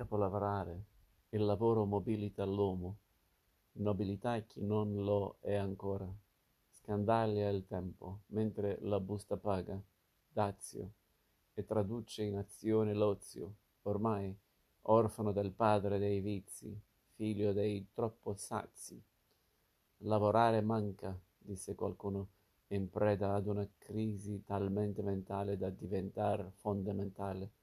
Capolavorare. Il lavoro mobilita l'uomo, nobilita chi non lo è ancora, scandaglia il tempo, mentre la busta paga, dazio, e traduce in azione l'ozio, ormai orfano del padre dei vizi, figlio dei troppo sazi. Lavorare manca, disse qualcuno, in preda ad una crisi talmente mentale da diventar fondamentale.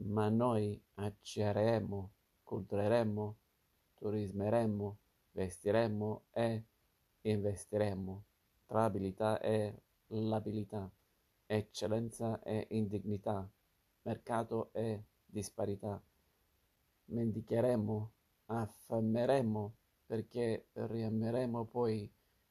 Ma noi acceremo, cultureremo, turismeremo, vestiremo e investiremo tra abilità e l'abilità, eccellenza e indignità, mercato e disparità. Mendicheremo, affameremo, perché riameremo poi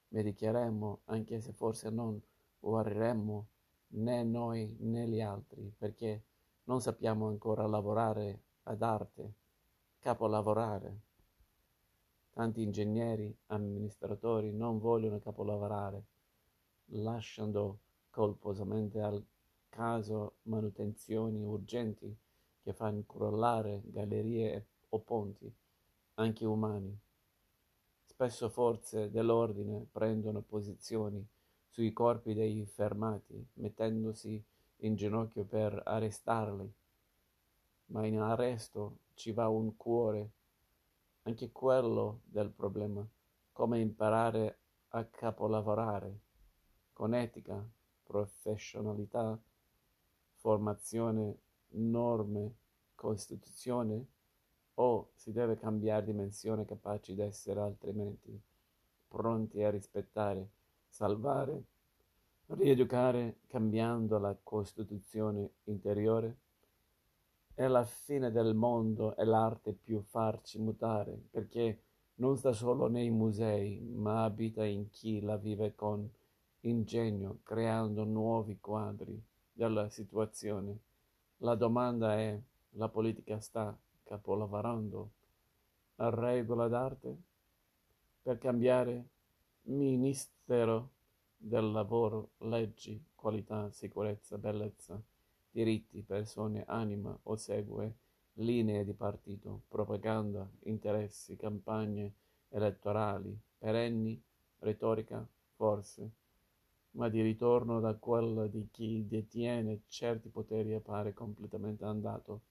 medicheremo, anche se forse non guariremo né noi né gli altri, perché non sappiamo ancora lavorare ad arte, capolavorare. Tanti ingegneri, amministratori non vogliono capolavorare, lasciando colposamente al caso manutenzioni urgenti che fanno crollare gallerie o ponti, anche umani. Spesso forze dell'ordine prendono posizioni sui corpi dei fermati, mettendosi in ginocchio per arrestarli. Ma in arresto ci va un cuore, anche quello del problema, come imparare a capolavorare, con etica, professionalità, formazione, norme, costituzione, o si deve cambiare dimensione capaci di essere altrimenti pronti a rispettare, salvare, rieducare cambiando la costituzione interiore? È la fine del mondo e l'arte più farci mutare, perché non sta solo nei musei, ma abita in chi la vive con ingegno, creando nuovi quadri della situazione. La domanda è, la politica sta capolavorando a regola d'arte per cambiare Ministero del lavoro, leggi, qualità, sicurezza, bellezza, diritti, persone, anima o segue linee di partito, propaganda, interessi, campagne elettorali, perenni, retorica, forse, ma di ritorno da quella di chi detiene certi poteri appare completamente andato.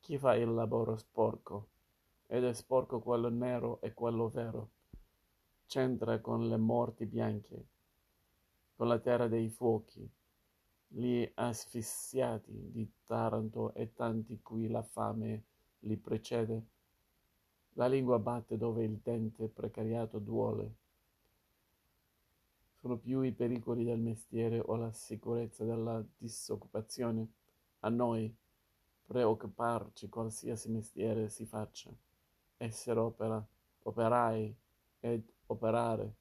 Chi fa il lavoro sporco, ed è sporco quello nero e quello vero, c'entra con le morti bianche, con la terra dei fuochi, gli asfissiati di Taranto e tanti cui la fame li precede. La lingua batte dove il dente precariato duole. Sono più i pericoli del mestiere o la sicurezza della disoccupazione. A noi preoccuparci qualsiasi mestiere si faccia, essere opera, operai ed operare